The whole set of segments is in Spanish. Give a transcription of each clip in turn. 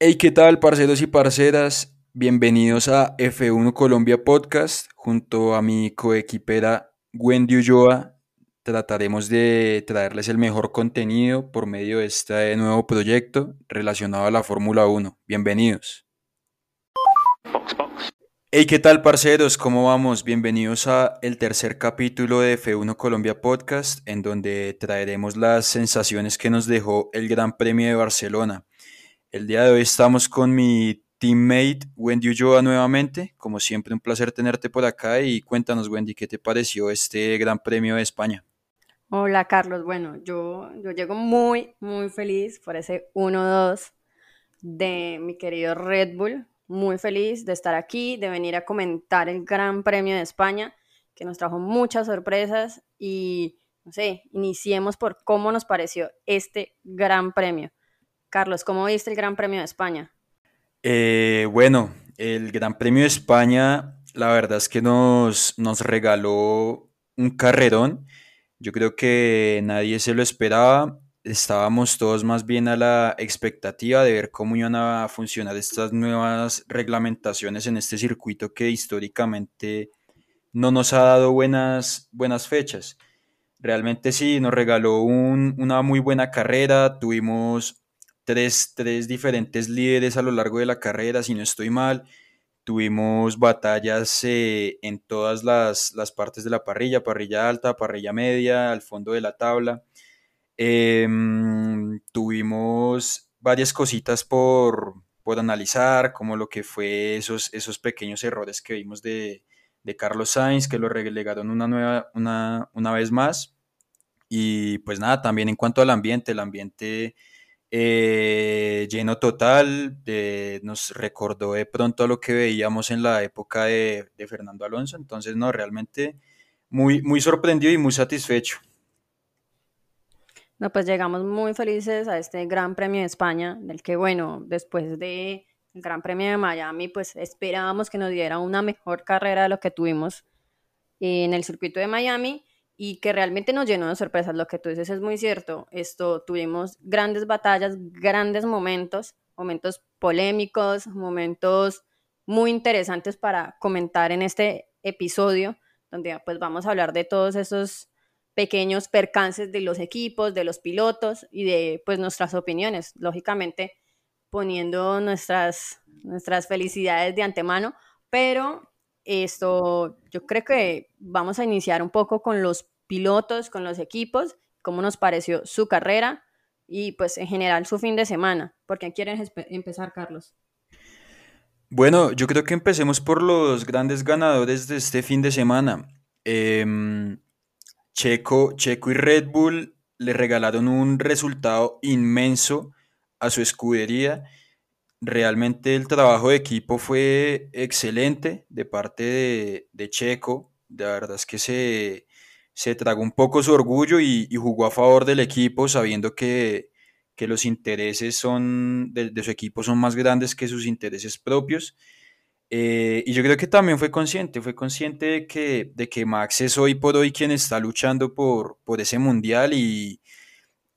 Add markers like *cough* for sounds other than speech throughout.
Hey, ¿qué tal, parceros y parceras? Bienvenidos a F1 Colombia Podcast. Junto a mi coequipera Wendy Ulloa, trataremos de traerles el mejor contenido por medio de este nuevo proyecto relacionado a la Fórmula 1. Bienvenidos. Hey, ¿qué tal, parceros? ¿Cómo vamos? Bienvenidos a el tercer capítulo de F1 Colombia Podcast, en donde traeremos las sensaciones que nos dejó el Gran Premio de Barcelona. El día de hoy estamos con mi teammate Wendy Ulloa nuevamente. Como siempre, un placer tenerte por acá y cuéntanos, Wendy, ¿qué te pareció este Gran Premio de España? Hola, Carlos. Bueno, yo, yo llego muy, muy feliz por ese 1-2 de mi querido Red Bull. Muy feliz de estar aquí, de venir a comentar el Gran Premio de España, que nos trajo muchas sorpresas y, no sé, iniciemos por cómo nos pareció este Gran Premio. Carlos, ¿cómo viste el Gran Premio de España? Eh, bueno, el Gran Premio de España, la verdad es que nos, nos regaló un carrerón. Yo creo que nadie se lo esperaba. Estábamos todos más bien a la expectativa de ver cómo iban a funcionar estas nuevas reglamentaciones en este circuito que históricamente no nos ha dado buenas, buenas fechas. Realmente sí, nos regaló una muy buena carrera, tuvimos tres, diferentes líderes a lo largo de la carrera, si no estoy mal. Tuvimos batallas eh, en todas las, partes de la parrilla, parrilla alta, parrilla media, al fondo de la tabla. Em, tuvimos varias cositas por, analizar, como lo que fue esos, esos pequeños errores que vimos de, Carlos Sainz, que lo relegaron una, nueva, una, una vez más. Y pues nada, también en cuanto al ambiente, el ambiente eh, lleno total, nos recordó de pronto a lo que veíamos en la época de, Fernando Alonso, entonces no, realmente muy, muy sorprendido y muy satisfecho. No, pues llegamos muy felices a este Gran Premio de España, del que bueno, después del Gran Premio de Miami, pues esperábamos que nos diera una mejor carrera de lo que tuvimos en el circuito de Miami y que realmente nos llenó de sorpresas. Lo que tú dices es muy cierto. Esto tuvimos grandes batallas, grandes momentos, momentos polémicos, momentos muy interesantes para comentar en este episodio, donde pues vamos a hablar de todos esos pequeños percances de los equipos, de los pilotos y de pues nuestras opiniones, lógicamente poniendo nuestras, nuestras felicidades de antemano, pero esto, yo creo que vamos a iniciar un poco con los pilotos, con los equipos, cómo nos pareció su carrera y pues en general su fin de semana. ¿Por qué quieres empezar, Carlos? Bueno, yo creo que empecemos por los grandes ganadores de este fin de semana. Em, Checo, Checo y Red Bull le regalaron un resultado inmenso a su escudería Realmente el trabajo de equipo fue excelente de parte de, Checo. De verdad es que se, se, tragó un poco su orgullo y, jugó a favor del equipo sabiendo que, los intereses son de, su equipo son más grandes que sus intereses propios. Eh, y yo creo que también fue consciente, fue consciente de que, de que Max es hoy por hoy quien está luchando por, por ese mundial y,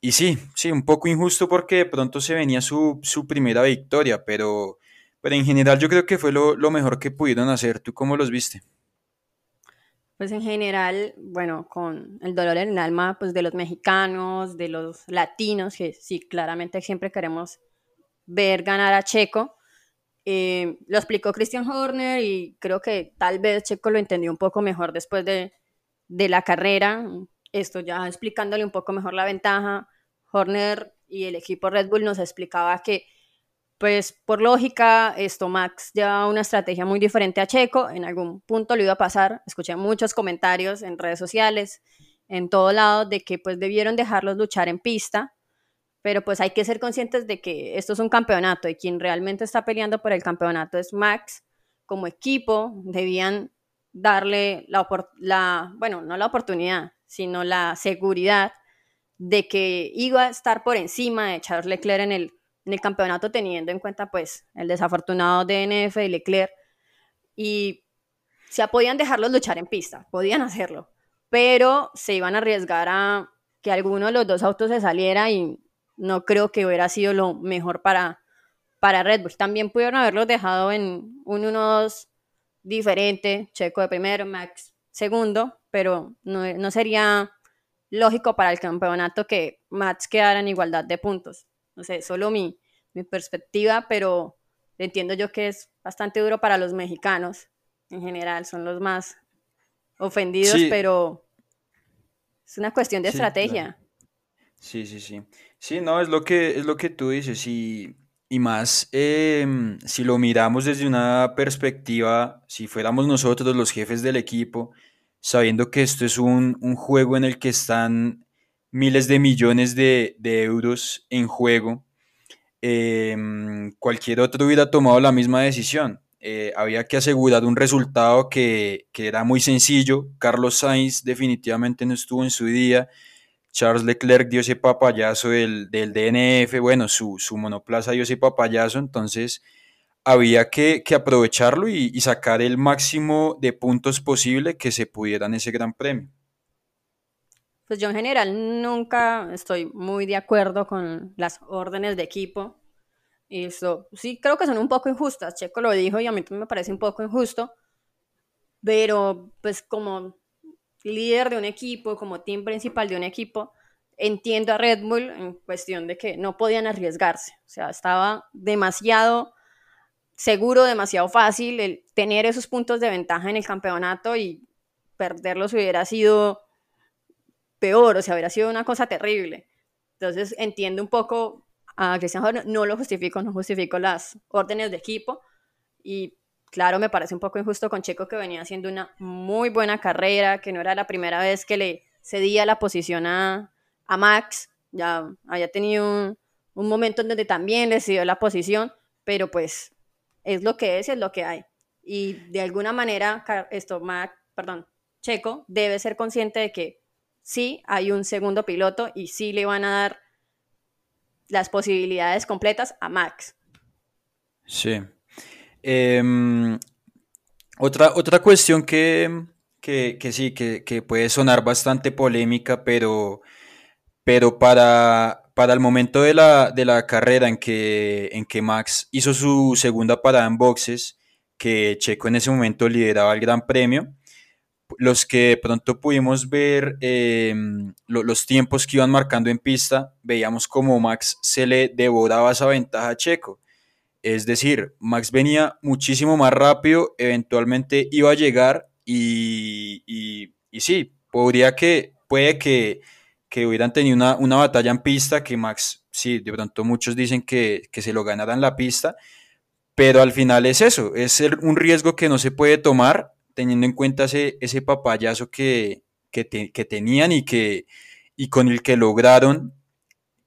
y sí, sí, un poco injusto porque de pronto se venía su, primera victoria, pero, pero en general yo creo que fue lo, mejor que pudieron hacer. ¿Tú cómo los viste? Pues en general, bueno, con el dolor en el alma pues de los mexicanos, de los latinos, que sí, claramente siempre queremos ver ganar a Checo. Eh, lo explicó Christian Horner y creo que tal vez Checo lo entendió un poco mejor después de, de la carrera. Esto ya explicándole un poco mejor la ventaja, Horner y el equipo Red Bull nos explicaba que, pues por lógica, esto Max lleva una estrategia muy diferente a Checo, en algún punto lo iba a pasar, escuché muchos comentarios en redes sociales, en todo lado, de que pues debieron dejarlos luchar en pista, pero pues hay que ser conscientes de que esto es un campeonato y quien realmente está peleando por el campeonato es Max, como equipo debían darle la, la bueno, no la oportunidad, sino la seguridad de que iba a estar por encima de Charles Leclerc en el, el campeonato teniendo en cuenta pues el desafortunado DNF de Leclerc y ya podían dejarlos luchar en pista, podían hacerlo, pero se iban a arriesgar a que alguno de los dos autos se saliera y no creo que hubiera sido lo mejor para, para Red Bull. También pudieron haberlos dejado en un 1-2 diferente, Checo de primero, Max segundo, pero no, no, sería lógico para el campeonato que Max quedara en igualdad de puntos. No sé, solo mi, mi perspectiva, pero entiendo yo que es bastante duro para los mexicanos en general, son los más ofendidos, pero es una cuestión de estrategia. Sí, sí, sí. Sí, no, es lo que, es lo que tú dices y, y más em, si lo miramos desde una perspectiva, si fuéramos nosotros los jefes del equipo, sabiendo que esto es un, un juego en el que están miles de millones de, de euros en juego, Em, cualquier otro hubiera tomado la misma decisión. Eh, había que asegurar un resultado que, que, era muy sencillo. Carlos Sainz definitivamente no estuvo en su día. Charles Leclerc dio ese papayazo del, del DNF, bueno, su, su, monoplaza dio ese papayazo, entonces había que, que aprovecharlo y, y, sacar el máximo de puntos posible que se pudiera en ese gran premio. Pues yo en general nunca estoy muy de acuerdo con las órdenes de equipo. Eso sí creo que son un poco injustas. Checo lo dijo y a mí me parece un poco injusto. Pero pues como líder de un equipo, como team principal de un equipo, entiendo a Red Bull en cuestión de que no podían arriesgarse. O sea, estaba demasiado seguro, demasiado fácil el tener esos puntos de ventaja en el campeonato y perderlos hubiera sido peor, o sea, hubiera sido una cosa terrible. Entonces entiendo un poco a Cristian Horner, no lo justifico, no justifico las órdenes de equipo y claro, me parece un poco injusto con Checo que venía haciendo una muy buena carrera, que no era la primera vez que le cedía la posición a, Max, ya había tenido un, un, momento en donde también le cedió la posición, pero pues es lo que es, es lo que hay. Y de alguna manera, esto, Max, perdón, Checo debe ser consciente de que sí hay un segundo piloto y sí le van a dar las posibilidades completas a Max. Sí. Eh, otra, otra cuestión que, que, que sí, que, que, puede sonar bastante polémica, pero, pero para, para el momento de la, de la carrera en que, en que Max hizo su segunda parada en boxes, que Checo en ese momento lideraba el Gran Premio, los que pronto pudimos ver eh, lo, los tiempos que iban marcando en pista, veíamos como Max se le devoraba esa ventaja a Checo. Es decir, Max venía muchísimo más rápido, eventualmente iba a llegar y, y, y sí, podría que, puede que, que hubieran tenido una, una, batalla en pista, que Max, sí, de pronto muchos dicen que, que se lo ganara en la pista, pero al final es eso, es un riesgo que no se puede tomar teniendo en cuenta ese, ese papayazo que, que, te, que tenían y, que, y con el que lograron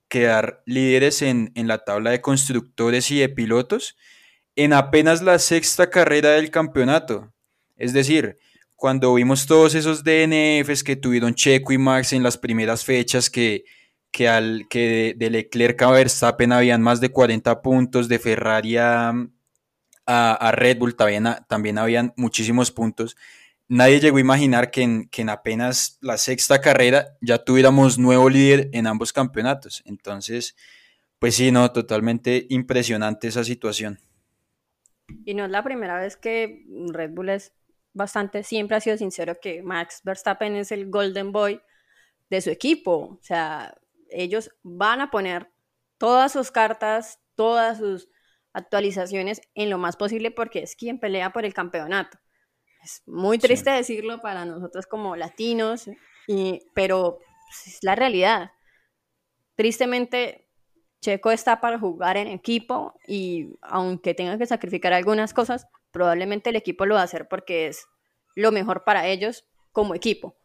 quedar líderes en, en, la tabla de constructores y de pilotos en apenas la sexta carrera del campeonato. Es decir, cuando vimos todos esos DNFs que tuvieron Checo y Max en las primeras fechas, que, que, al, que de, de Leclerc a Verstappen habían más de 40 puntos, de Ferrari a, Red Bull también, también habían muchísimos puntos. Nadie llegó a imaginar que en, que en apenas la sexta carrera ya tuviéramos nuevo líder en ambos campeonatos. Entonces, pues sí, no, totalmente impresionante esa situación. Y no es la primera vez que Red Bull es bastante, siempre ha sido sincero que Max Verstappen es el golden boy de su equipo. O sea, ellos van a poner todas sus cartas, todas sus actualizaciones en lo más posible porque es quien pelea por el campeonato. Es muy triste sí. decirlo para nosotros como latinos, y, pero es la realidad. Tristemente, Checo está para jugar en equipo y aunque tenga que sacrificar algunas cosas, probablemente el equipo lo va a hacer porque es lo mejor para ellos como equipo.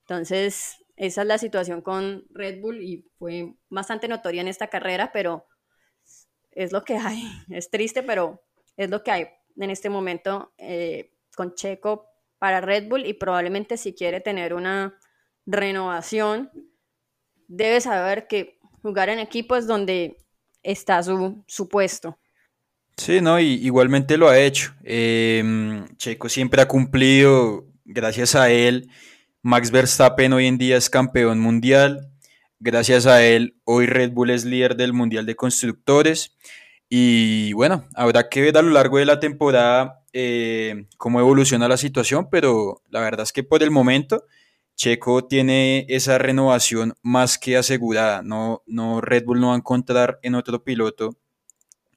Entonces, esa es la situación con Red Bull y fue bastante notoria en esta carrera, pero es lo que hay. *laughs* Es triste, pero es lo que hay en este momento eh, con Checo para Red Bull y probablemente si quiere tener una renovación, debe saber que jugar en equipo es donde está su, su puesto. Sí, no, y igualmente lo ha hecho. Eh, Checo siempre ha cumplido, gracias a él. Max Verstappen hoy en día es campeón mundial. Gracias a él, hoy Red Bull es líder del Mundial de Constructores. Y bueno, habrá que ver a lo largo de la temporada eh, cómo evoluciona la situación, pero la verdad es que por el momento Checo tiene esa renovación más que asegurada. No, no Red Bull no va a encontrar en otro piloto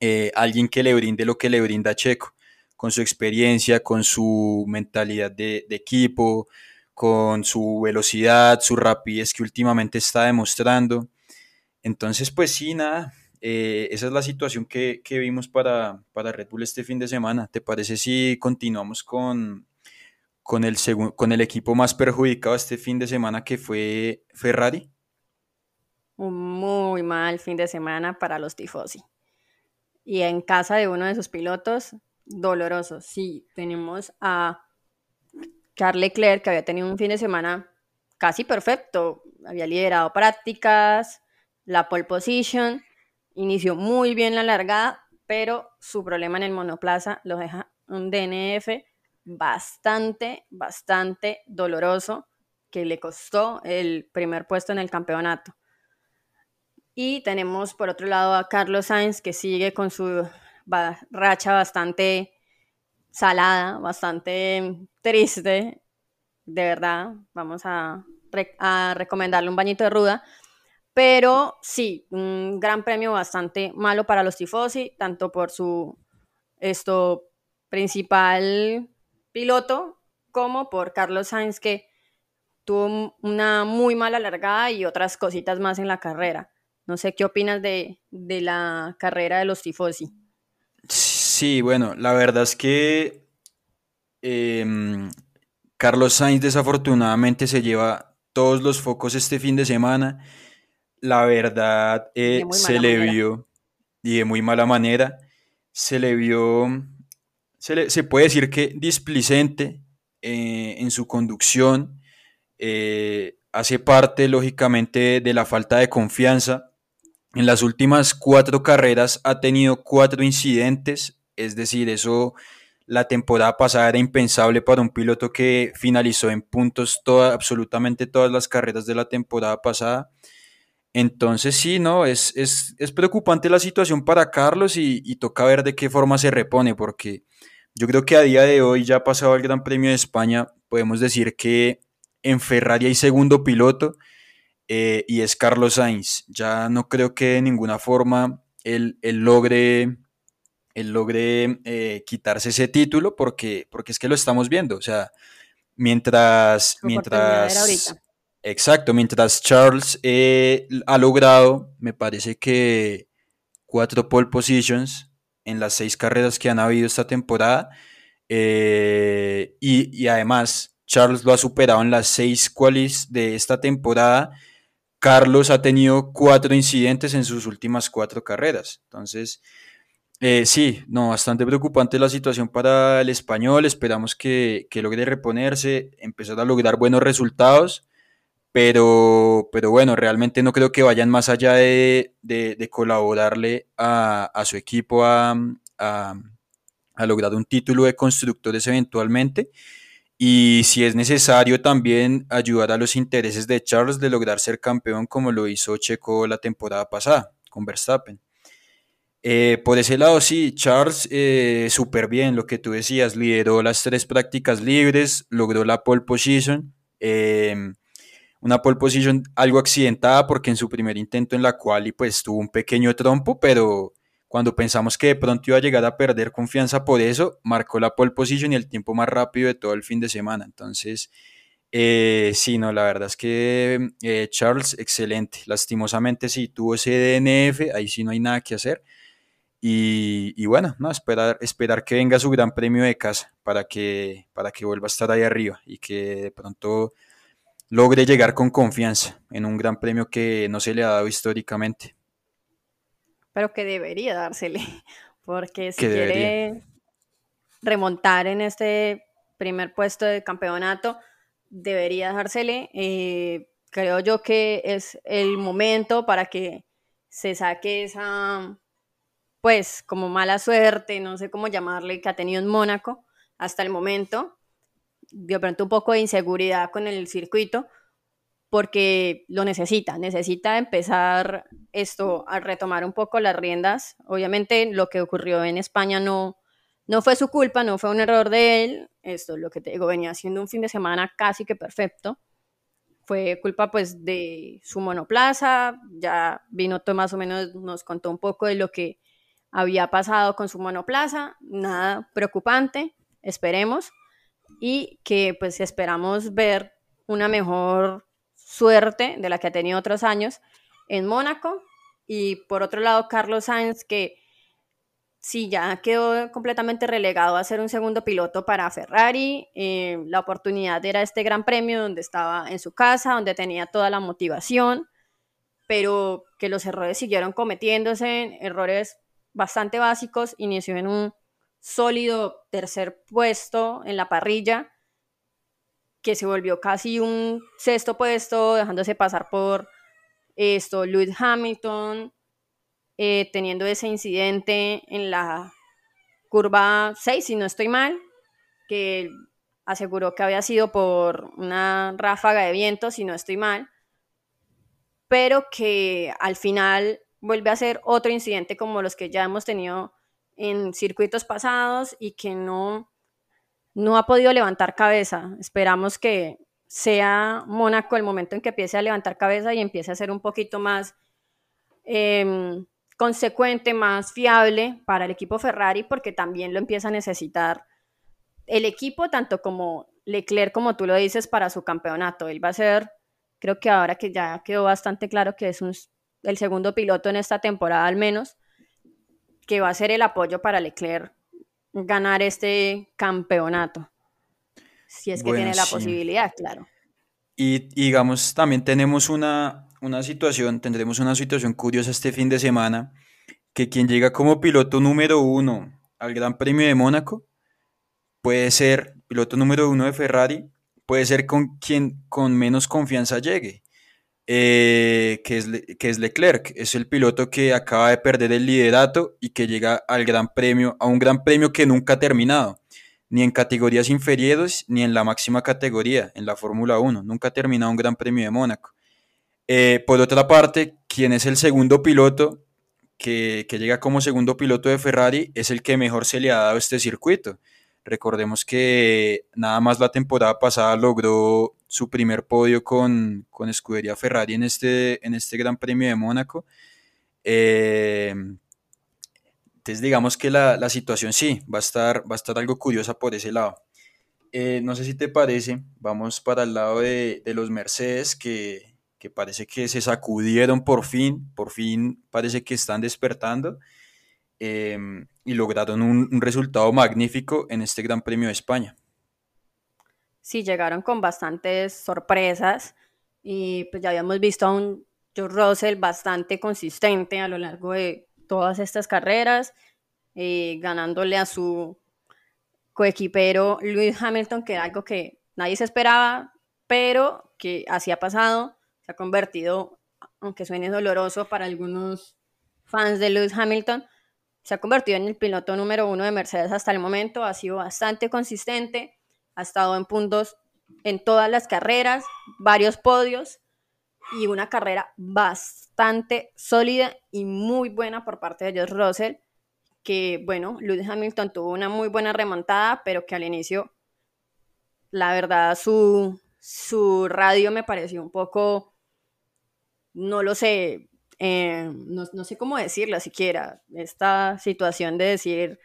eh, alguien que le brinde lo que le brinda Checo, con su experiencia, con su mentalidad de, equipo, con su velocidad, su rapidez que últimamente está demostrando. Entonces, pues sí, nada, eh, esa es la situación que, que vimos para, para, Red Bull este fin de semana. ¿Te parece si continuamos con, con, el, con el equipo más perjudicado este fin de semana que fue Ferrari? Un muy mal fin de semana para los tifosi. Y en casa de uno de sus pilotos, doloroso. Sí, tenemos a Charles Leclerc, que había tenido un fin de semana casi perfecto. Había liderado prácticas, la pole position, inició muy bien la largada, pero su problema en el monoplaza lo deja un DNF bastante, bastante doloroso que le costó el primer puesto en el campeonato. Y tenemos por otro lado a Carlos Sainz que sigue con su racha bastante salada, bastante triste. De verdad, vamos a, recomendarle un bañito de ruda pero sí, un gran premio bastante malo para los tifosi, tanto por su esto principal piloto como por Carlos Sainz que tuvo una muy mala largada y otras cositas más en la carrera. No sé qué opinas de, de la carrera de los tifosi. Sí, bueno, la verdad es que eh, Carlos Sainz desafortunadamente se lleva todos los focos este fin de semana la verdad eh, se le vio, y de muy mala manera, se le vio, se, se puede decir que displicente eh, en su conducción, eh, hace parte lógicamente de la falta de confianza. En las últimas cuatro carreras ha tenido cuatro incidentes, es decir, eso la temporada pasada era impensable para un piloto que finalizó en puntos toda, absolutamente todas las carreras de la temporada pasada. Entonces sí, no, es, es, es preocupante la situación para Carlos y, y, toca ver de qué forma se repone, porque yo creo que a día de hoy, ya pasado el Gran Premio de España, podemos decir que en Ferrari hay segundo piloto eh, y es Carlos Sainz. Ya no creo que de ninguna forma él, él logre, él logre eh, quitarse ese título, porque, porque es que lo estamos viendo. O sea, mientras... mientras Exacto, mientras Charles eh, ha logrado, me parece que cuatro pole positions en las seis carreras que han habido esta temporada. Y, y, además, Charles lo ha superado en las seis qualis de esta temporada. Carlos ha tenido cuatro incidentes en sus últimas cuatro carreras. Entonces, eh, sí, no, bastante preocupante la situación para el español. Esperamos que, que logre reponerse, empezar a lograr buenos resultados pero, pero bueno, realmente no creo que vayan más allá de, de, colaborarle a, a, su equipo a, a, a, lograr un título de constructores eventualmente. Y si es necesario también ayudar a los intereses de Charles de lograr ser campeón como lo hizo Checo la temporada pasada con Verstappen. Eh, por ese lado, sí, Charles, eh, súper bien lo que tú decías, lideró las tres prácticas libres, logró la pole position. Eh, una pole position algo accidentada porque en su primer intento en la cual pues tuvo un pequeño trompo, pero cuando pensamos que de pronto iba a llegar a perder confianza por eso, marcó la pole position y el tiempo más rápido de todo el fin de semana. Entonces, eh, sí, no, la verdad es que eh, Charles, excelente. Lastimosamente sí tuvo ese DNF, ahí sí no hay nada que hacer. Y, y, bueno, no, esperar, esperar que venga su gran premio de casa para que, para que vuelva a estar ahí arriba y que de pronto logre llegar con confianza en un gran premio que no se le ha dado históricamente. Pero que debería dársele, *laughs* porque si quiere remontar en este primer puesto de campeonato, debería dársele. Eh, creo yo que es el momento para que se saque esa, pues, como mala suerte, no sé cómo llamarle, que ha tenido en Mónaco hasta el momento, de pronto un poco de inseguridad con el circuito, porque lo necesita, necesita empezar esto a retomar un poco las riendas. Obviamente lo que ocurrió en España no, no fue su culpa, no fue un error de él, esto lo que te digo, venía haciendo un fin de semana casi que perfecto. Fue culpa pues de su monoplaza, ya vino más o menos, nos contó un poco de lo que había pasado con su monoplaza, nada preocupante, esperemos, y que pues esperamos ver una mejor suerte de la que ha tenido otros años en Mónaco. Y por otro lado, Carlos Sainz, que sí, ya quedó completamente relegado a ser un segundo piloto para Ferrari. Eh, la oportunidad era este gran premio donde estaba en su casa, donde tenía toda la motivación, pero que los errores siguieron cometiéndose, errores bastante básicos. Inició en un sólido tercer puesto en la parrilla que se volvió casi un sexto puesto, dejándose pasar por esto, Lewis Hamilton, eh, teniendo ese incidente en la curva 6, si no estoy mal, que aseguró que había sido por una ráfaga de viento, si no estoy mal, pero que al final vuelve a ser otro incidente como los que ya hemos tenido en circuitos pasados y que no no ha podido levantar cabeza. Esperamos que sea Mónaco el momento en que empiece a levantar cabeza y empiece a ser un poquito más em, consecuente, más fiable para el equipo Ferrari, porque también lo empieza a necesitar el equipo, tanto como Leclerc, como tú lo dices, para su campeonato. Él va a ser, creo que ahora que ya quedó bastante claro que es el segundo piloto en esta temporada al menos, que va a ser el apoyo para Leclerc ganar este campeonato. Si es que tiene la posibilidad, claro. Y, digamos, también tenemos una, una situación, tendremos una situación curiosa este fin de semana, que quien llega como piloto número uno al Gran Premio de Mónaco puede ser piloto número uno de Ferrari, puede ser con quien con menos confianza llegue. Eh, que, es, que es Leclerc. Es el piloto que acaba de perder el liderato y que llega al Gran Premio, a un Gran Premio que nunca ha terminado, ni en categorías inferiores ni en la máxima categoría, en la Fórmula 1. Nunca ha terminado un Gran Premio de Mónaco. Eh, por otra parte, quien es el segundo piloto que, que llega como segundo piloto de Ferrari es el que mejor se le ha dado este circuito. Recordemos que nada más la temporada pasada logró su primer podio con, con Escudería Ferrari en este, en este Gran Premio de Mónaco. Eh, entonces digamos que la, la, situación sí, va a, estar, va a estar algo curiosa por ese lado. Eh, no sé si te parece, vamos para el lado de, de los Mercedes que, que, parece que se sacudieron por fin, por fin parece que están despertando. Em, y lograron un, resultado magnífico en este Gran Premio de España. Sí, llegaron con bastantes sorpresas y pues ya habíamos visto a un George Russell bastante consistente a lo largo de todas estas carreras, eh, ganándole a su coequipero Lewis Hamilton, que era algo que nadie se esperaba, pero que así ha pasado, se ha convertido, aunque suene doloroso para algunos fans de Lewis Hamilton, se ha convertido en el piloto número uno de Mercedes hasta el momento, ha sido bastante consistente, ha estado en puntos en todas las carreras, varios podios y una carrera bastante sólida y muy buena por parte de George Russell, que bueno, Lewis Hamilton tuvo una muy buena remontada, pero que al inicio, la verdad, su, su radio me pareció un poco, no lo sé, eh, no, sé cómo decirlo siquiera, esta situación de decir,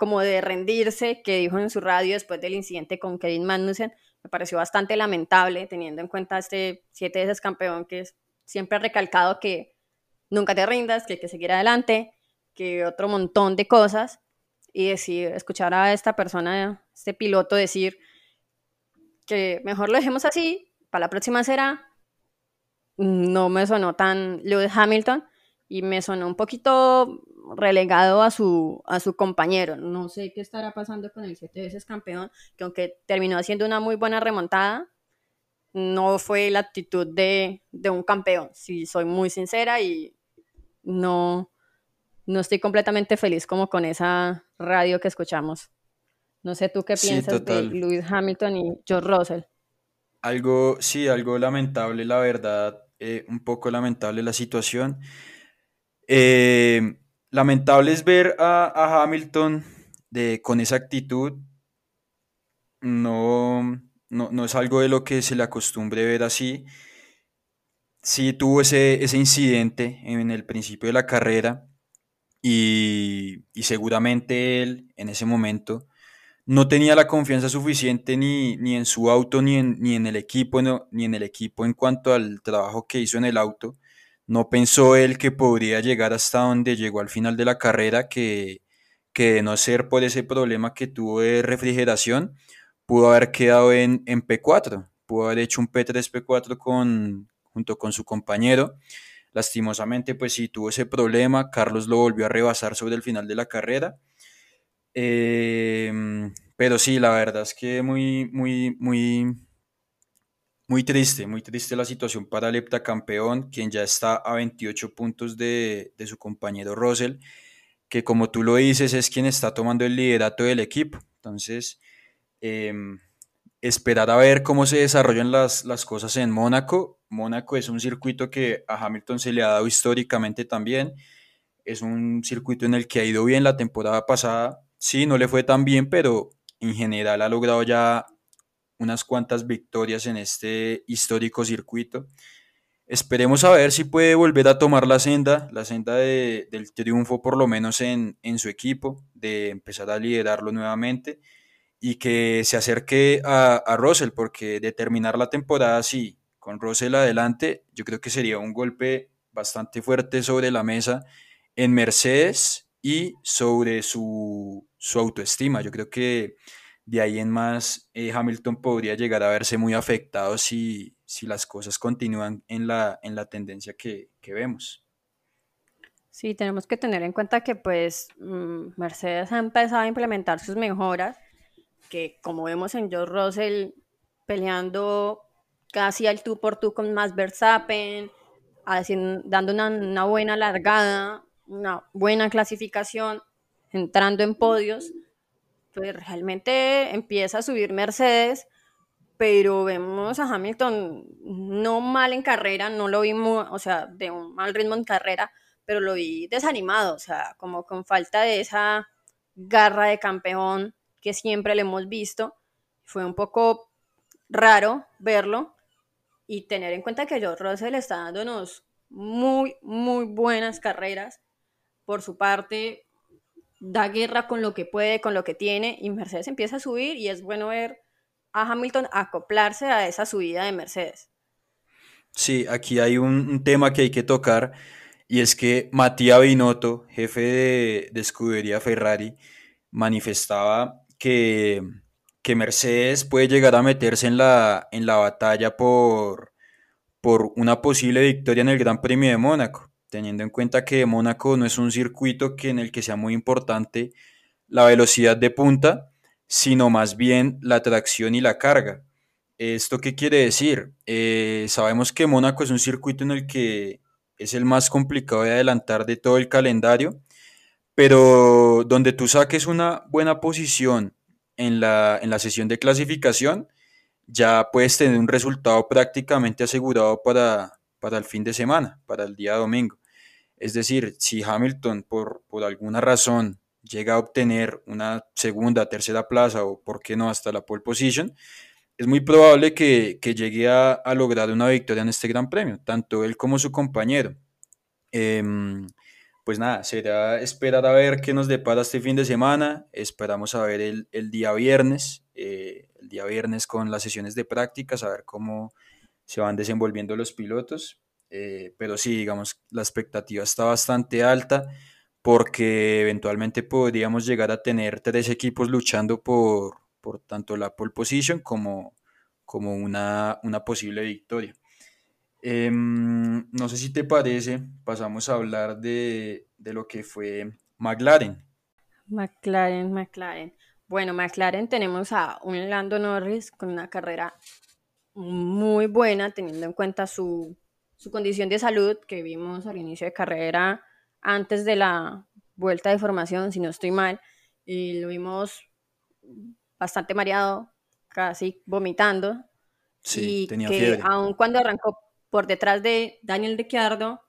como de rendirse, que dijo en su radio después del incidente con Kevin Magnussen, me pareció bastante lamentable, teniendo en cuenta este siete veces campeón que siempre ha recalcado que nunca te rindas, que hay que seguir adelante, que otro montón de cosas, y decir, escuchar a esta persona, este piloto decir que mejor lo dejemos así, para la próxima será, no me sonó tan Lewis Hamilton y me sonó un poquito relegado a su, a su compañero. No sé qué estará pasando con el siete veces campeón, que aunque terminó haciendo una muy buena remontada, no fue la actitud de, de un campeón, si soy muy sincera y no, no estoy completamente feliz como con esa radio que escuchamos. No sé tú qué piensas de Lewis Hamilton y George Russell. Algo, sí, algo lamentable, la verdad, eh, un poco lamentable la situación. Eh, lamentable es ver a, a Hamilton de, con esa actitud. No, no, no es algo de lo que se le acostumbre ver así. Sí tuvo ese, ese incidente en el principio de la carrera y, y seguramente él en ese momento no tenía la confianza suficiente ni, ni en su auto ni en, ni en el equipo, no, ni en el equipo en cuanto al trabajo que hizo en el auto. No pensó él que podría llegar hasta donde llegó al final de la carrera, que, que de no ser por ese problema que tuvo de refrigeración, pudo haber quedado en, en P4, pudo haber hecho un P3, P4 con, junto con su compañero. Lastimosamente, pues sí tuvo ese problema. Carlos lo volvió a rebasar sobre el final de la carrera Em, pero sí, la verdad es que muy, muy, muy, muy triste, muy triste la situación para el heptacampeón, quien ya está a 28 puntos de, de su compañero Russell, que como tú lo dices es quien está tomando el liderato del equipo. Entonces, em, esperar a ver cómo se desarrollan las, las cosas en Mónaco. Mónaco es un circuito que a Hamilton se le ha dado históricamente también. Es un circuito en el que ha ido bien la temporada pasada Sí, no le fue tan bien, pero en general ha logrado ya unas cuantas victorias en este histórico circuito. Esperemos a ver si puede volver a tomar la senda, la senda de, del triunfo por lo menos en, en, su equipo, de empezar a liderarlo nuevamente y que se acerque a, a Russell, porque de terminar la temporada así, con Russell adelante, yo creo que sería un golpe bastante fuerte sobre la mesa en Mercedes y sobre su, su autoestima. Yo creo que de ahí en más eh, Hamilton podría llegar a verse muy afectado si, si las cosas continúan en la, en la tendencia que, que, vemos. Sí, tenemos que tener en cuenta que pues mm, Mercedes ha empezado a implementar sus mejoras, que como vemos en George Russell peleando casi al tú por tú con más Verstappen, dando una, una buena largada, una buena clasificación, entrando en podios, pues realmente empieza a subir Mercedes, pero vemos a Hamilton no mal en carrera, no lo vimos, o sea, de un mal ritmo en carrera, pero lo vi desanimado, o sea, como con falta de esa garra de campeón que siempre le hemos visto. Fue un poco raro verlo y tener en cuenta que George Russell está dándonos muy, muy buenas carreras. Por su parte, da guerra con lo que puede, con lo que tiene, y Mercedes empieza a subir y es bueno ver a Hamilton acoplarse a esa subida de Mercedes. Sí, aquí hay un, tema que hay que tocar y es que Matías Binotto, jefe de, de, escudería Ferrari, manifestaba que, que, Mercedes puede llegar a meterse en la, en la batalla por, por una posible victoria en el Gran Premio de Mónaco teniendo en cuenta que Mónaco no es un circuito que en el que sea muy importante la velocidad de punta, sino más bien la tracción y la carga. ¿Esto qué quiere decir? Eh, sabemos que Mónaco es un circuito en el que es el más complicado de adelantar de todo el calendario, pero donde tú saques una buena posición en la, en la sesión de clasificación, ya puedes tener un resultado prácticamente asegurado para, para el fin de semana, para el día domingo. Es decir, si Hamilton por, por alguna razón llega a obtener una segunda, tercera plaza o por qué no hasta la pole position, es muy probable que, que llegue a, a, lograr una victoria en este gran premio, tanto él como su compañero. Eh, pues nada, será esperar a ver qué nos depara este fin de semana. Esperamos a ver el, el día viernes, eh, el día viernes con las sesiones de prácticas, a ver cómo se van desenvolviendo los pilotos. Eh, pero sí, digamos, la expectativa está bastante alta porque eventualmente podríamos llegar a tener tres equipos luchando por, por tanto la pole position como, como una, una posible victoria. Eh, no sé si te parece, pasamos a hablar de, de, lo que fue McLaren. McLaren, McLaren. Bueno, McLaren tenemos a un Lando Norris con una carrera muy buena, teniendo en cuenta su su condición de salud que vimos al inicio de carrera antes de la vuelta de formación, si no estoy mal, y lo vimos bastante mareado, casi vomitando. Sí, y tenía que fiebre. aun cuando arrancó por detrás de Daniel Ricciardo,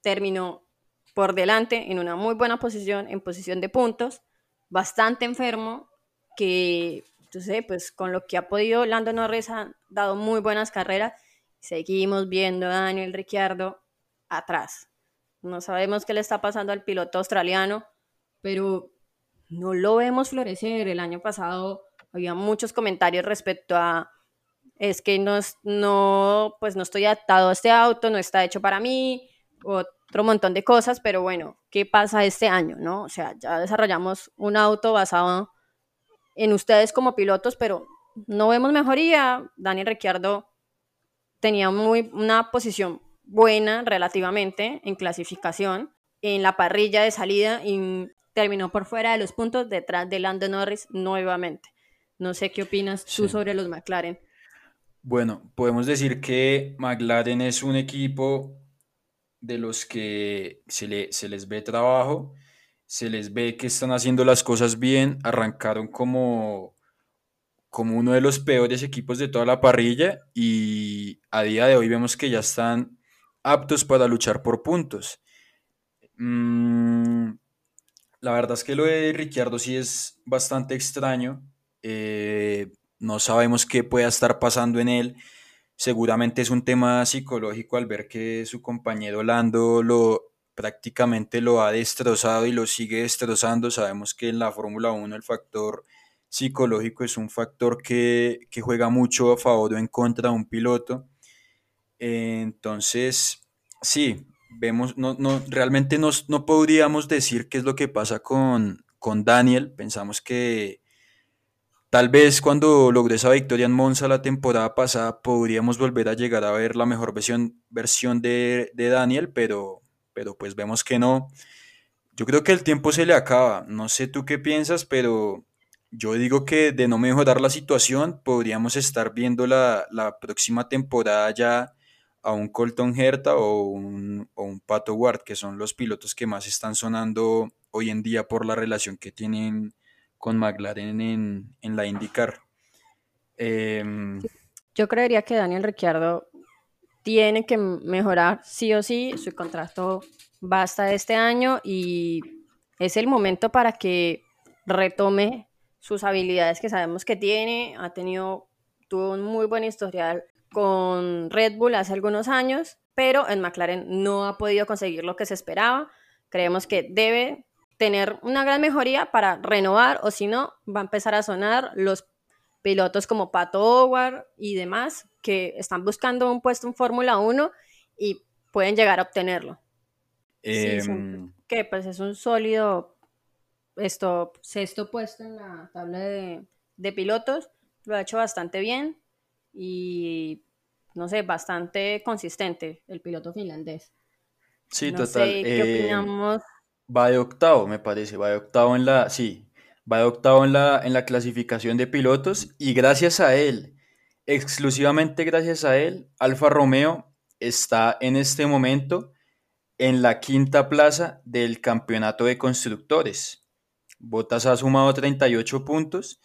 terminó por delante en una muy buena posición, en posición de puntos, bastante enfermo, que, entonces, pues con lo que ha podido, Lando Norris ha dado muy buenas carreras, seguimos viendo a Daniel Ricciardo atrás. No sabemos qué le está pasando al piloto australiano, pero no lo vemos florecer. El año pasado había muchos comentarios respecto a es que no, no, pues no estoy adaptado a este auto, no está hecho para mí, otro montón de cosas, pero bueno, ¿qué pasa este año, no? O sea, ya desarrollamos un auto basado en ustedes como pilotos, pero no vemos mejoría. Daniel Ricciardo tenía muy, una posición buena relativamente en clasificación en la parrilla de salida y terminó por fuera de los puntos detrás de Lando Norris nuevamente. No sé qué opinas tú sobre los McLaren. Bueno, podemos decir que McLaren es un equipo de los que se, se les ve trabajo, se les ve que están haciendo las cosas bien, arrancaron como, como uno de los peores equipos de toda la parrilla y a día de hoy vemos que ya están aptos para luchar por puntos. Mm, la verdad es que lo de Ricciardo sí es bastante extraño. Eh, no sabemos qué pueda estar pasando en él. Seguramente es un tema psicológico al ver que su compañero Lando lo prácticamente lo ha destrozado y lo sigue destrozando. Sabemos que en la Fórmula 1 el factor psicológico es un factor que, que, juega mucho a favor o en contra de un piloto. Entonces, sí, vemos, no, no, realmente nos, no podríamos decir qué es lo que pasa con, con Daniel. Pensamos que Tal vez cuando logré esa victoria en Monza la temporada pasada podríamos volver a llegar a ver la mejor versión, versión de, de, Daniel, pero, pero pues vemos que no. Yo creo que el tiempo se le acaba. No sé tú qué piensas, pero yo digo que de no mejorar la situación podríamos estar viendo la, la próxima temporada ya a un Colton Herta o un, o un Pato Ward, que son los pilotos que más están sonando hoy en día por la relación que tienen con McLaren en, en la IndyCar. Eh, Yo creería que Daniel Ricciardo tiene que mejorar sí o sí, su contrato basta este año y es el momento para que retome sus habilidades que sabemos que tiene, ha tenido, tuvo un muy buen historial con Red Bull hace algunos años, pero en McLaren no ha podido conseguir lo que se esperaba. Creemos que debe tener una gran mejoría para renovar o si no, va a empezar a sonar los pilotos como Pato Howard y demás que están buscando un puesto en Fórmula 1 y pueden llegar a obtenerlo. Eh, sí, que pues es un sólido esto, sexto puesto en la tabla de, de pilotos, lo ha hecho bastante bien y no sé, bastante consistente el piloto finlandés. Sí, no total. Sé, ¿Qué eh, opinamos? Va de octavo, me parece, va de octavo en la, sí, va de octavo en la, en la clasificación de pilotos y gracias a él, exclusivamente gracias a él, Alfa Romeo está en este momento en la quinta plaza del campeonato de constructores. Bottas ha sumado 38 puntos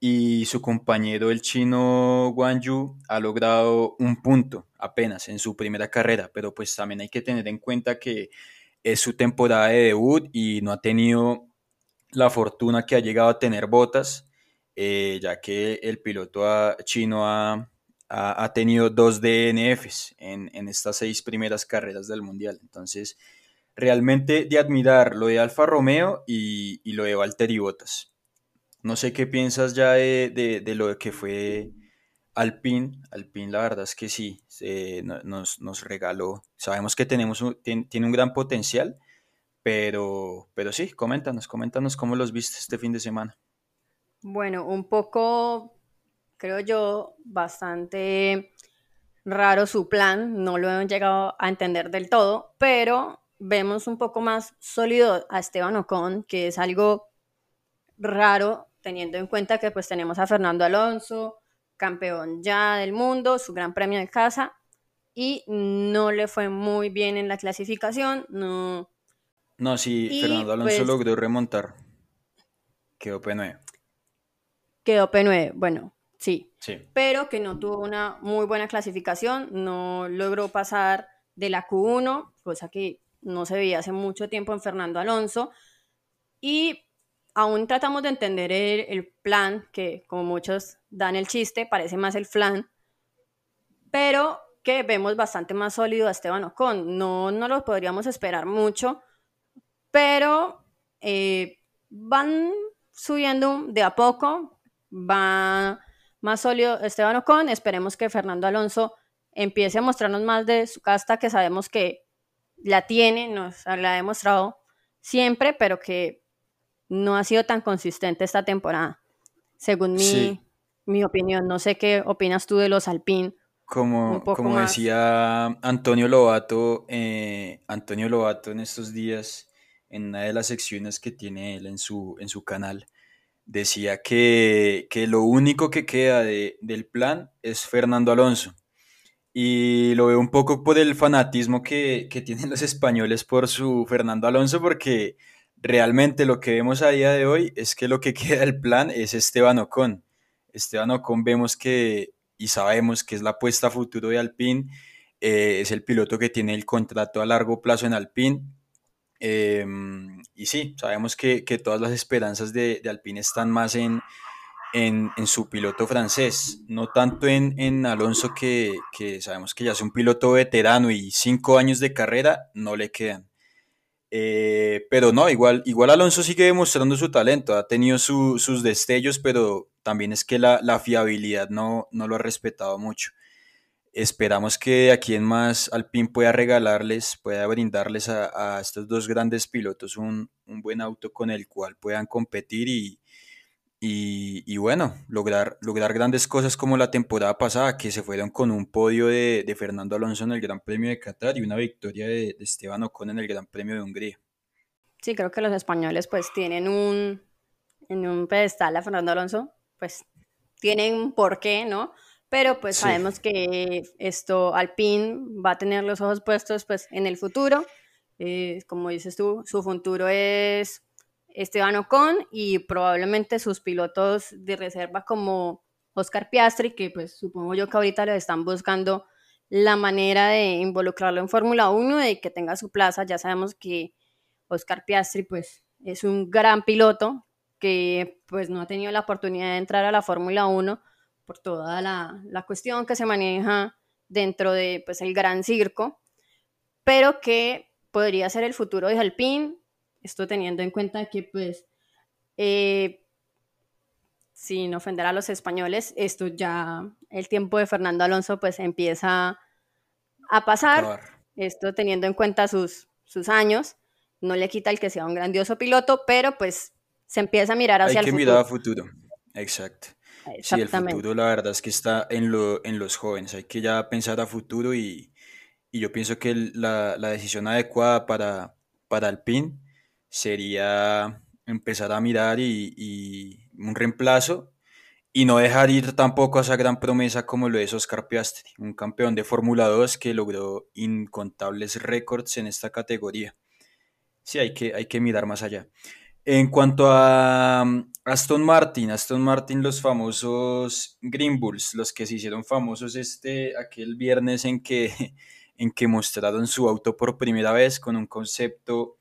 y su compañero el chino Guan Yu ha logrado un punto apenas en su primera carrera, pero pues también hay que tener en cuenta que es su temporada de debut y no ha tenido la fortuna que ha llegado a tener Botas, eh, ya que el piloto chino ha, ha, tenido dos DNFs en, en, estas seis primeras carreras del Mundial. Entonces, realmente de admirar lo de Alfa Romeo y, y lo de Valtteri Botas. No sé qué piensas ya de, de, lo que fue Alpine, Alpine la verdad es que sí, nos, nos, regaló. Sabemos que tenemos tiene, tiene, un gran potencial, pero, pero sí, coméntanos, coméntanos cómo los viste este fin de semana. Bueno, un poco, creo yo, bastante raro su plan, no lo hemos llegado a entender del todo, pero vemos un poco más sólido a Esteban Ocon, que es algo raro teniendo en cuenta que pues tenemos a Fernando Alonso, campeón ya del mundo, su gran premio de casa, y no le fue muy bien en la clasificación. No, no sí, y Fernando Alonso pues, logró remontar. Quedó P9. Quedó P9, bueno, sí. pero que no tuvo una muy buena clasificación, no logró pasar de la Q1, cosa que no se veía hace mucho tiempo en Fernando Alonso, y aún tratamos de entender el, plan, que como muchos dan el chiste, parece más el flan, pero que vemos bastante más sólido a Esteban Ocon. No, no lo podríamos esperar mucho, pero eh, van subiendo de a poco, va más sólido Esteban Ocon. Esperemos que Fernando Alonso empiece a mostrarnos más de su casta, que sabemos que la tiene, nos la ha demostrado siempre, pero que no ha sido tan consistente esta temporada, según mi, mi opinión. No sé qué opinas tú de los Alpine. Como, como decía Antonio Lobato, eh, Antonio Lobato en estos días, en una de las secciones que tiene él en su, en su canal, decía que, que lo único que queda de, del plan es Fernando Alonso. Y lo veo un poco por el fanatismo que, que tienen los españoles por su Fernando Alonso, porque realmente lo que vemos a día de hoy es que lo que *laughs* queda del plan es Esteban Ocon. Esteban Ocon vemos que, y sabemos que es la apuesta futuro de Alpine, eh, es el piloto que tiene el contrato a largo plazo en Alpine. Em, y sí, sabemos que, que, todas las esperanzas de, de Alpine están más en, en, su piloto francés, no tanto en, en Alonso que, que, sabemos que ya es un piloto veterano y cinco años de carrera no le quedan. Eh, pero no, igual, igual Alonso sigue demostrando su talento, ha tenido sus destellos, pero también es que la, la, fiabilidad no, no lo ha respetado mucho. Esperamos que aquí en más Alpine pueda regalarles, pueda brindarles a, a estos dos grandes pilotos un, un, buen auto con el cual puedan competir y, y, bueno, lograr, lograr grandes cosas como la temporada pasada, que se fueron con un podio de, de Fernando Alonso en el Gran Premio de Qatar y una victoria de, de, Esteban Ocon en el Gran Premio de Hungría. Sí, creo que los españoles pues tienen un, en un pedestal a Fernando Alonso, pues tienen un porqué, ¿no? Pero pues sí. sabemos que esto, Alpine va a tener los ojos puestos pues en el futuro. Eh, como dices tú, su futuro es Esteban Ocon y probablemente sus pilotos de reserva como Oscar Piastri, que pues supongo yo que ahorita le están buscando la manera de involucrarlo en Fórmula 1 y que tenga su plaza. Ya sabemos que Oscar Piastri pues es un gran piloto que pues no ha tenido la oportunidad de entrar a la Fórmula 1 por toda la, la, cuestión que se maneja dentro de pues el gran circo, pero que podría ser el futuro de Alpine esto teniendo en cuenta que, pues, eh, sin ofender a los españoles, esto ya, el tiempo de Fernando Alonso, pues, empieza a pasar. Esto teniendo en cuenta sus, sus años, no le quita el que sea un grandioso piloto, pero pues se empieza a mirar hacia Hay que el futuro. mirar a futuro, exacto. Sí, el futuro la verdad es que está en, lo, en los jóvenes, hay que ya pensar a futuro y, y yo pienso que la, la decisión adecuada para, para Alpine sería empezar a mirar y, y, un reemplazo y no dejar ir tampoco a esa gran promesa como lo es Oscar Piastri, un campeón de Fórmula 2 que logró incontables récords en esta categoría. Sí, hay que, hay que mirar más allá. En cuanto a um, Aston Martin, Aston Martin, los famosos Green Bulls, los que se hicieron famosos este, aquel viernes en que, *laughs* en que mostraron su auto por primera vez con un concepto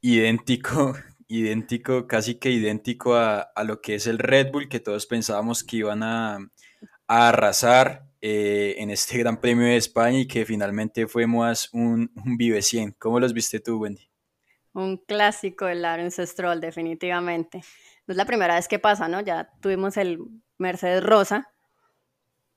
idéntico, *laughs* idéntico, casi que idéntico a, a, lo que es el Red Bull, que todos pensábamos que iban a, a arrasar eh, en este Gran Premio de España y que finalmente fue más un, un Vive 100. ¿Cómo los viste tú, Wendy? Un clásico del Lawrence Stroll, definitivamente. No es la primera vez que pasa, ¿no? Ya tuvimos el Mercedes Rosa,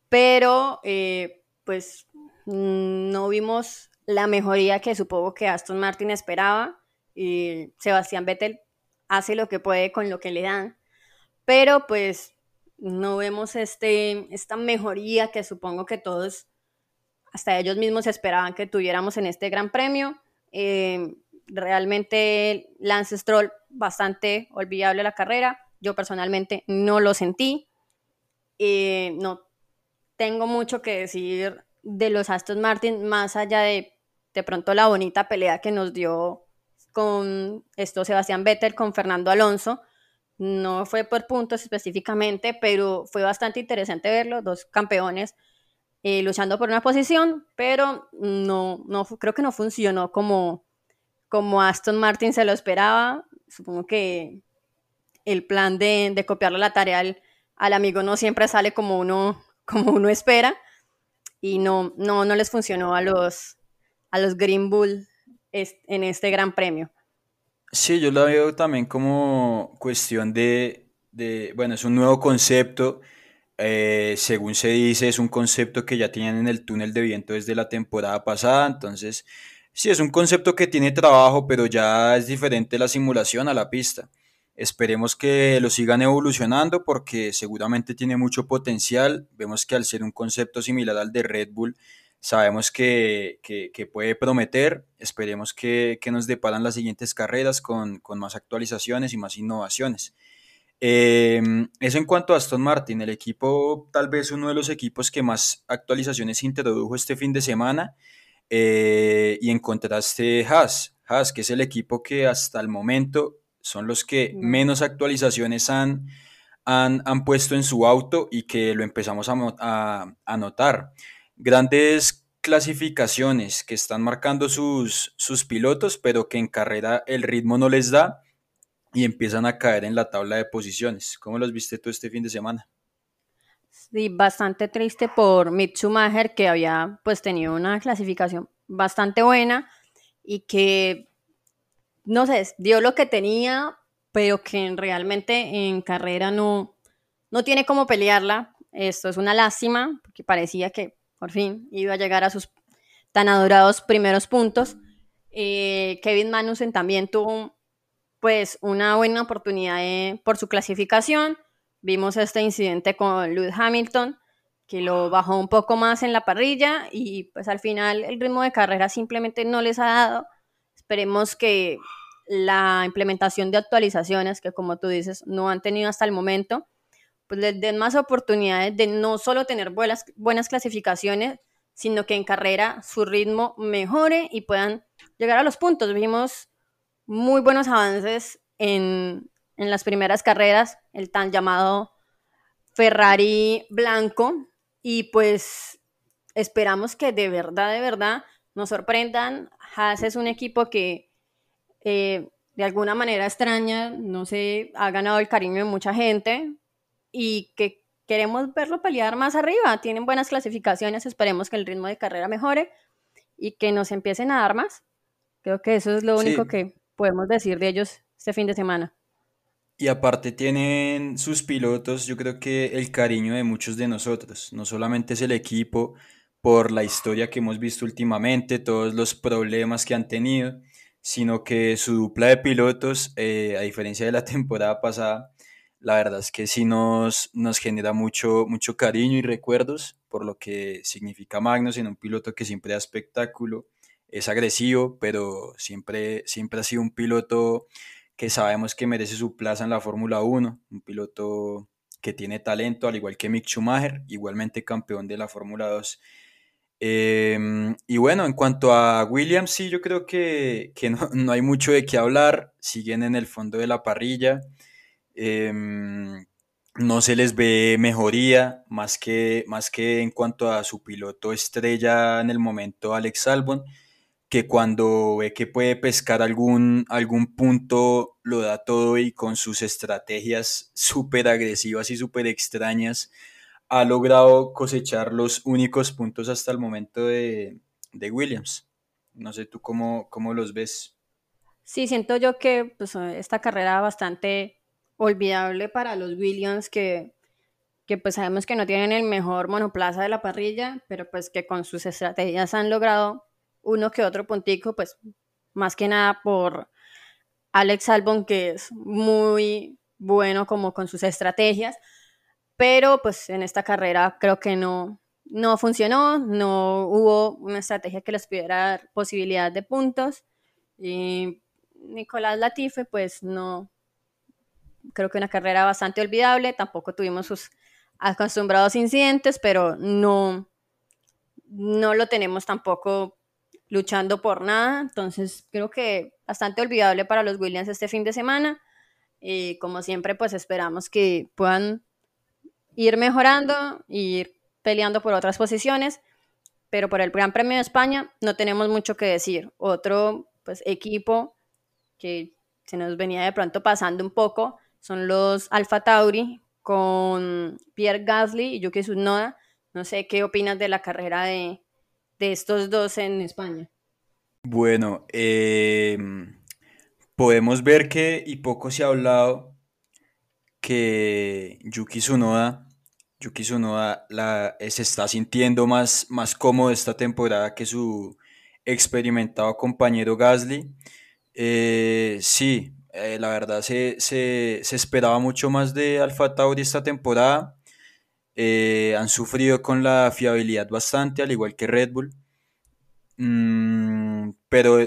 pero eh, pues mm, no vimos la mejoría que supongo que Aston Martin esperaba y Sebastián Vettel hace lo que puede con lo que le dan, pero pues no vemos este, esta mejoría que supongo que todos, hasta ellos mismos esperaban que tuviéramos en este Gran Premio. Eh, realmente Lance Stroll bastante olvidable la carrera, yo personalmente no lo sentí, eh, no tengo mucho que decir de los Aston Martin más allá de de pronto la bonita pelea que nos dio con esto Sebastián Vettel, con Fernando Alonso, no fue por puntos específicamente, pero fue bastante interesante verlo, dos campeones eh, luchando por una posición, pero no, no, creo que no funcionó como, como Aston Martin se lo esperaba. Supongo que el plan de, de copiarle la tarea al, al, amigo no siempre sale como uno, *laughs* como uno espera y no, no, no les funcionó a los, a los Green Bull en este gran premio. Sí, yo lo veo también como cuestión de, de bueno, es un nuevo concepto eh, según se dice, es un concepto que ya tenían en el túnel de viento desde la temporada pasada, entonces sí, es un concepto que tiene trabajo, pero ya es diferente la simulación a la pista. Esperemos que lo sigan evolucionando porque seguramente tiene mucho potencial. Vemos que al ser un concepto similar al de Red Bull, sabemos que, que, puede prometer. Esperemos que, que, nos deparan las siguientes carreras con, con más actualizaciones y más innovaciones. Em, eso en cuanto a Aston Martin, el equipo, tal vez uno de los equipos que más actualizaciones introdujo este fin de semana. Eh, y en contraste, Haas, Haas, que es el equipo que hasta el momento son los que menos actualizaciones han, han, han, puesto en su auto y que lo empezamos a, a, notar. Grandes clasificaciones que están marcando sus, sus pilotos, pero que en carrera el ritmo no les da y empiezan a caer en la tabla de posiciones. ¿Cómo los viste tú este fin de semana? Sí, bastante triste por Mick Schumacher, que había pues tenido una clasificación bastante buena y que, no sé, dio lo que tenía, pero que realmente en carrera no, no tiene cómo pelearla. Esto es una lástima, porque parecía que por fin iba a llegar a sus tan adorados primeros puntos. Eh, Kevin Magnussen también tuvo pues una buena oportunidad por su clasificación. Vimos este incidente con Lewis Hamilton, que lo bajó un poco más en la parrilla y pues al final el ritmo de carrera simplemente no les ha dado. Esperemos que la implementación de actualizaciones, que como tú dices, no han tenido hasta el momento, pues les den más oportunidades de no solo tener buenas, buenas clasificaciones, sino que en carrera su ritmo mejore y puedan llegar a los puntos. Vimos muy buenos avances en, las primeras carreras, el tan llamado Ferrari blanco, y pues esperamos que de verdad, de verdad nos sorprendan. Haas es un equipo que eh, de alguna manera extraña, no sé, ha ganado el cariño de mucha gente y que queremos verlo pelear más arriba. Tienen buenas clasificaciones, esperemos que el ritmo de carrera mejore y que nos empiecen a dar más. Creo que eso es lo único que, podemos decir de ellos este fin de semana. Y aparte tienen sus pilotos, yo creo que el cariño de muchos de nosotros. No solamente es el equipo por la historia que hemos visto últimamente, todos los problemas que han tenido, sino que su dupla de pilotos, eh, a diferencia de la *laughs* temporada pasada, la verdad es que sí nos, nos genera mucho, mucho cariño y recuerdos por lo que significa Magnus en un piloto que siempre da espectáculo, es agresivo, pero siempre, siempre ha sido un piloto que sabemos que merece su plaza en la Fórmula 1, un piloto que tiene talento, al igual que Mick Schumacher, igualmente campeón de la Fórmula 2. Em, y bueno, en cuanto a Williams, sí, yo creo que, *laughs* no, hay mucho de qué hablar, siguen en el fondo de la parrilla, em, no se les ve mejoría, más que, más que en cuanto a su piloto estrella en el momento, Alex Albon que cuando ve que puede pescar algún, algún punto, lo da todo y con sus estrategias súper agresivas y súper extrañas, ha logrado cosechar los únicos puntos hasta el momento de, Williams. No sé tú cómo, cómo, los ves. Sí, siento yo que pues, esta carrera bastante olvidable para los Williams que, que pues sabemos que no tienen el mejor monoplaza de la parrilla, pero pues que con sus estrategias han logrado uno que otro puntico, pues más que nada por Alex Albon, que es muy bueno como con sus estrategias, pero pues en esta carrera creo que no, no funcionó, no hubo una estrategia que les pudiera dar posibilidad de puntos y Nicolás Latife pues no, creo que una carrera bastante olvidable, tampoco tuvimos sus acostumbrados incidentes, pero no, no lo tenemos tampoco luchando por nada. Entonces creo que bastante olvidable para los Williams este fin de semana. Y como siempre, pues esperamos que puedan ir mejorando, ir peleando por otras posiciones, pero por el Gran Premio de España no tenemos mucho que decir. Otro pues, equipo que se nos venía de pronto pasando un poco son los Alfa Tauri con Pierre Gasly y Yuki Tsunoda. No sé qué opinas de la carrera de, de estos dos en España. Bueno, eh, podemos ver que, y poco se ha hablado, que Yuki Tsunoda, Yuki Tsunoda la, se está sintiendo más, más cómodo esta temporada que su experimentado compañero Gasly. Eh, sí, eh, la verdad se, se, se, esperaba mucho más de Alfa Tauri esta temporada. Eh, han sufrido con la fiabilidad bastante, al igual que Red Bull. Mm, pero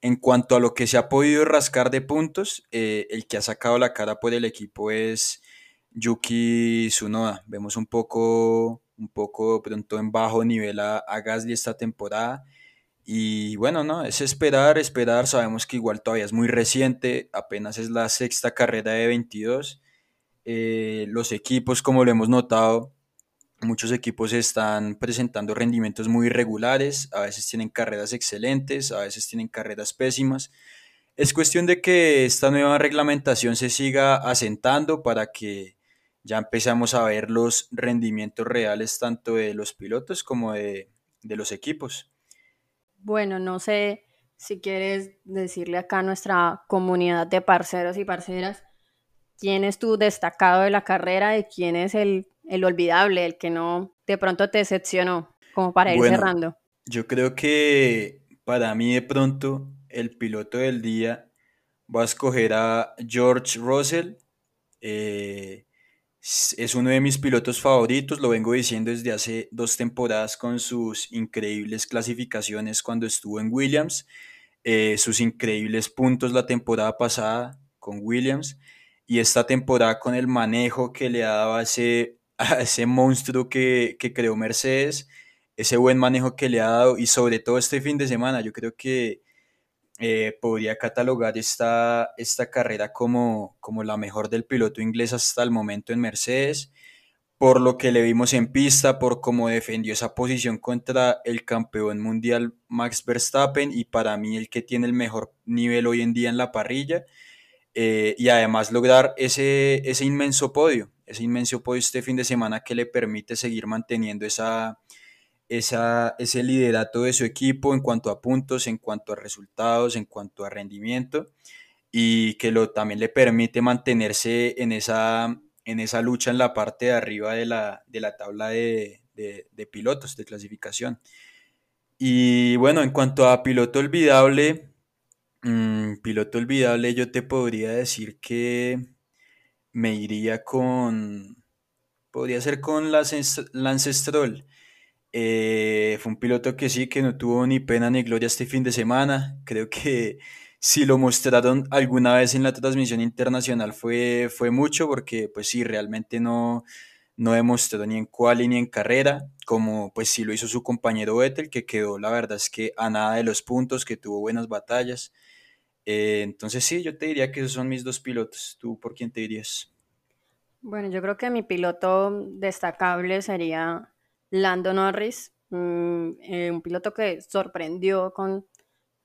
en cuanto a lo que se ha podido rascar de puntos, eh, el que ha sacado la cara por el equipo es Yuki Tsunoda. Vemos un poco, un poco pronto en bajo nivel a, a Gasly esta temporada. Y bueno, no, es esperar, esperar. Sabemos que igual todavía es muy reciente, apenas es la sexta carrera de 22. Eh, los equipos, como lo hemos notado, muchos equipos están presentando rendimientos muy irregulares, a veces tienen carreras excelentes, a veces tienen carreras pésimas. Es cuestión de que esta nueva reglamentación se siga asentando para que ya empezamos a ver los rendimientos reales tanto de los pilotos como de, de los equipos. Bueno, no sé si quieres decirle acá a nuestra comunidad de parceros y parceras quién es tu destacado de la carrera y quién es el, el olvidable, el que no de pronto te decepcionó, como para ir Bueno, cerrando. yo creo que para mí de pronto el piloto del día va a escoger a George Russell. Eh, es uno de mis pilotos favoritos, lo vengo diciendo desde hace dos temporadas con sus increíbles clasificaciones cuando estuvo en Williams, eh, sus increíbles puntos la temporada pasada con Williams y esta temporada con el manejo que le ha dado a ese, *laughs* ese monstruo que, que creó Mercedes, ese buen manejo que le ha dado y sobre todo este fin de semana, yo creo que eh, podría catalogar esta, esta carrera como, como la mejor del piloto inglés hasta el momento en Mercedes, por lo que le vimos en pista, por cómo defendió esa posición contra el campeón mundial Max Verstappen y para mí el que tiene el mejor nivel hoy en día en la parrilla eh, y además lograr ese, ese inmenso podio, ese inmenso podio este fin de semana que le permite seguir manteniendo esa, esa, ese liderato de su equipo en cuanto a puntos, en cuanto a resultados, en cuanto a rendimiento y que lo, también le permite mantenerse en esa, en esa lucha en la parte de arriba de la, de la tabla de, de, de pilotos, de clasificación. Y bueno, en cuanto a piloto olvidable, mm, piloto olvidable, yo te podría decir que me iría con, podría ser con Lance, Stroll. Eh, fue un piloto que sí, que no tuvo ni pena ni gloria este fin de semana. Creo que *laughs* si lo mostraron alguna vez en la transmisión internacional fue, fue mucho, porque pues sí, realmente no, no demostró ni en quali ni en carrera, como pues sí lo hizo su compañero Vettel, que quedó, la verdad es que a nada de los puntos, que tuvo buenas batallas. Eh, entonces sí, yo te diría que esos son mis dos pilotos. ¿Tú por quién te dirías? Bueno, yo creo que mi piloto destacable sería Lando Norris, mm, eh, un piloto que sorprendió con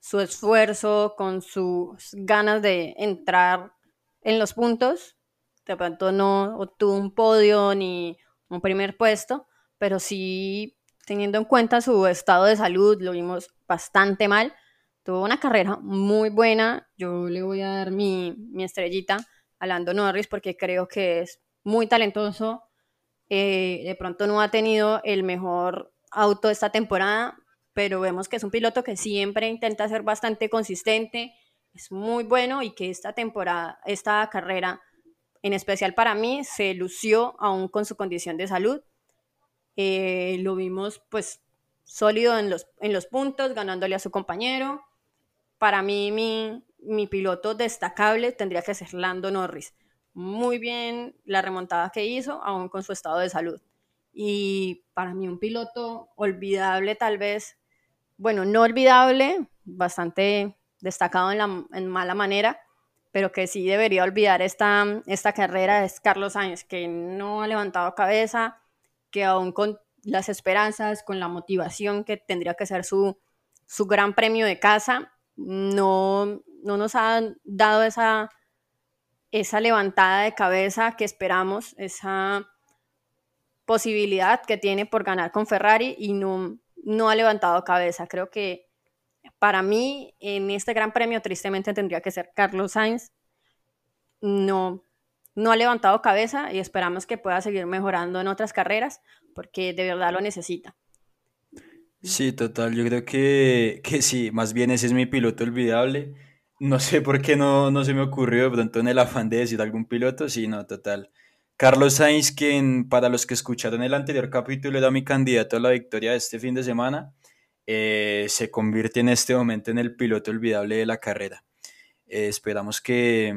su esfuerzo, con sus ganas de entrar en los puntos. De pronto no obtuvo un podio ni un primer puesto, pero sí teniendo en cuenta su estado de salud, lo vimos bastante mal. Tuvo una carrera muy buena. Yo le voy a dar mi, mi estrellita a Lando Norris porque creo que es muy talentoso. Eh, de pronto no ha tenido el mejor auto esta temporada, pero vemos que es un piloto que siempre intenta ser bastante consistente, es muy bueno y que esta temporada, esta carrera, en especial para mí, se lució aún con su condición de salud. Eh, lo vimos pues sólido en los, en los puntos, ganándole a su compañero. Para mí, mi, piloto destacable tendría que ser Lando Norris. Muy bien la remontada que hizo, aún con su estado de salud. Y para mí un piloto olvidable tal vez, bueno, no olvidable, bastante destacado en, la, en mala manera, pero que sí debería olvidar esta, esta carrera es Carlos Sainz, que no ha levantado cabeza, que aún con las esperanzas, con la motivación que tendría que ser su, su gran premio de casa, no, no nos ha dado esa, esa levantada de cabeza que esperamos, esa posibilidad que tiene por ganar con Ferrari y no, no ha levantado cabeza. Creo que para mí en este gran premio tristemente tendría que ser Carlos Sainz. No, no ha levantado cabeza y esperamos que pueda seguir mejorando en otras carreras porque de verdad lo necesita. Sí, total, yo creo que, que sí, más bien ese es mi piloto olvidable. No sé por qué no, no se me ocurrió de pronto en el afán de decir algún piloto, sí, no, total. Carlos Sainz, quien para los que escucharon el anterior capítulo era mi candidato a la victoria de este fin de semana, eh, se convierte en este momento en el piloto olvidable de la carrera. Eh, esperamos que,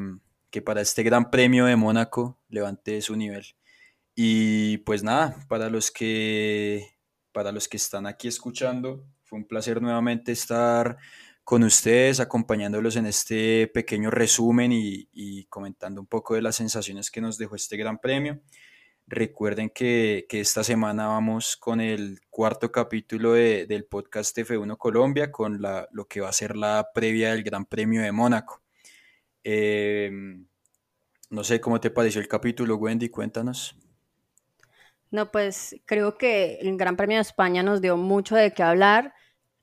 que para este gran premio de Mónaco levante su nivel. Y pues nada, para los que para los que están aquí escuchando, fue un placer nuevamente estar con ustedes, acompañándolos en este pequeño resumen y, comentando un poco de las sensaciones que nos dejó este gran premio. Recuerden que, esta semana vamos con el cuarto capítulo del podcast F1 Colombia, con lo que va a ser la previa del Gran Premio de Mónaco. Em, no sé cómo te pareció el capítulo, Wendy, cuéntanos. No, pues creo que el Gran Premio de España nos dio mucho de qué hablar.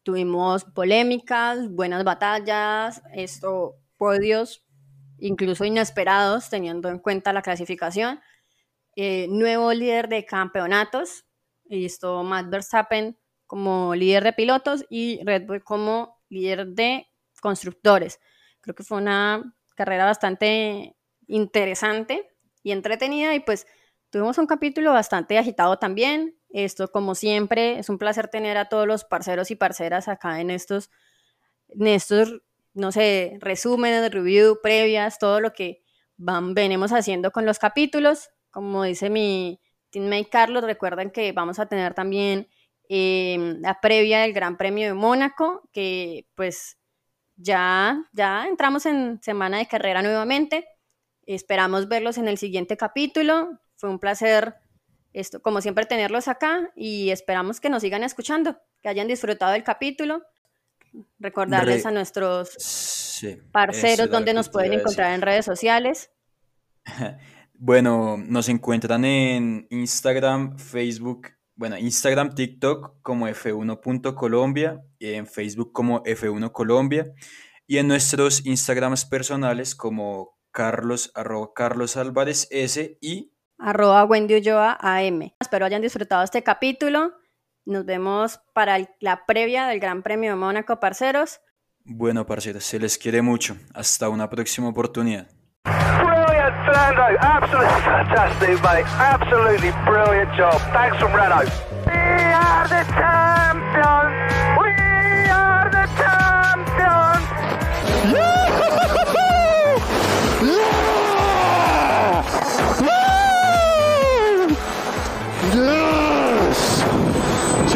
Tuvimos polémicas, buenas batallas, esto, podios incluso inesperados teniendo en cuenta la clasificación. Eh, nuevo líder de campeonatos, esto Matt Verstappen como líder de pilotos y Red Bull como líder de constructores. Creo que fue una carrera bastante interesante y entretenida y pues Tuvimos un capítulo bastante agitado también. Esto, como siempre, es un placer tener a todos los parceros y parceras acá en estos, en estos no sé, resúmenes, review, previas, todo lo que van, venimos haciendo con los capítulos. Como dice mi teammate Carlos, recuerden que vamos a tener también em, la previa del Gran Premio de Mónaco, que pues ya, ya entramos en semana de carrera nuevamente. Esperamos verlos en el siguiente capítulo. Fue un placer, esto, como siempre, tenerlos acá y esperamos que nos sigan escuchando, que hayan disfrutado del capítulo. Recordarles a nuestros parceros donde nos pueden encontrar en redes sociales. *laughs* Bueno, nos encuentran en Instagram, Facebook, bueno, Instagram, TikTok como F1.colombia, en Facebook como F1 Colombia y en nuestros Instagrams personales como Carlos, arroba Carlos Álvarez S y arroba Wendy Ulloa AM. Espero hayan disfrutado este capítulo. Nos vemos para la previa del Gran Premio de Mónaco, parceros. Bueno, parceros, se les quiere mucho. Hasta una próxima oportunidad. Brilliant, Fernando. Absolutely fantastic, mate. Absolutely brilliant job. Thanks from Renault.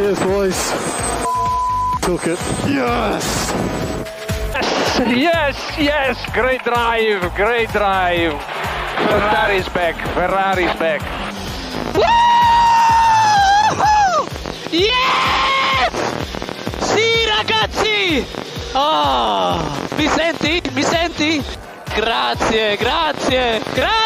Cheers, boys. Took it. Yes! *laughs* Yes, yes, great drive, great drive. Ferrari's back, Ferrari's back. Yes! Sì, ragazzi! Oh, mi senti? Mi senti? Grazie, grazie, grazie!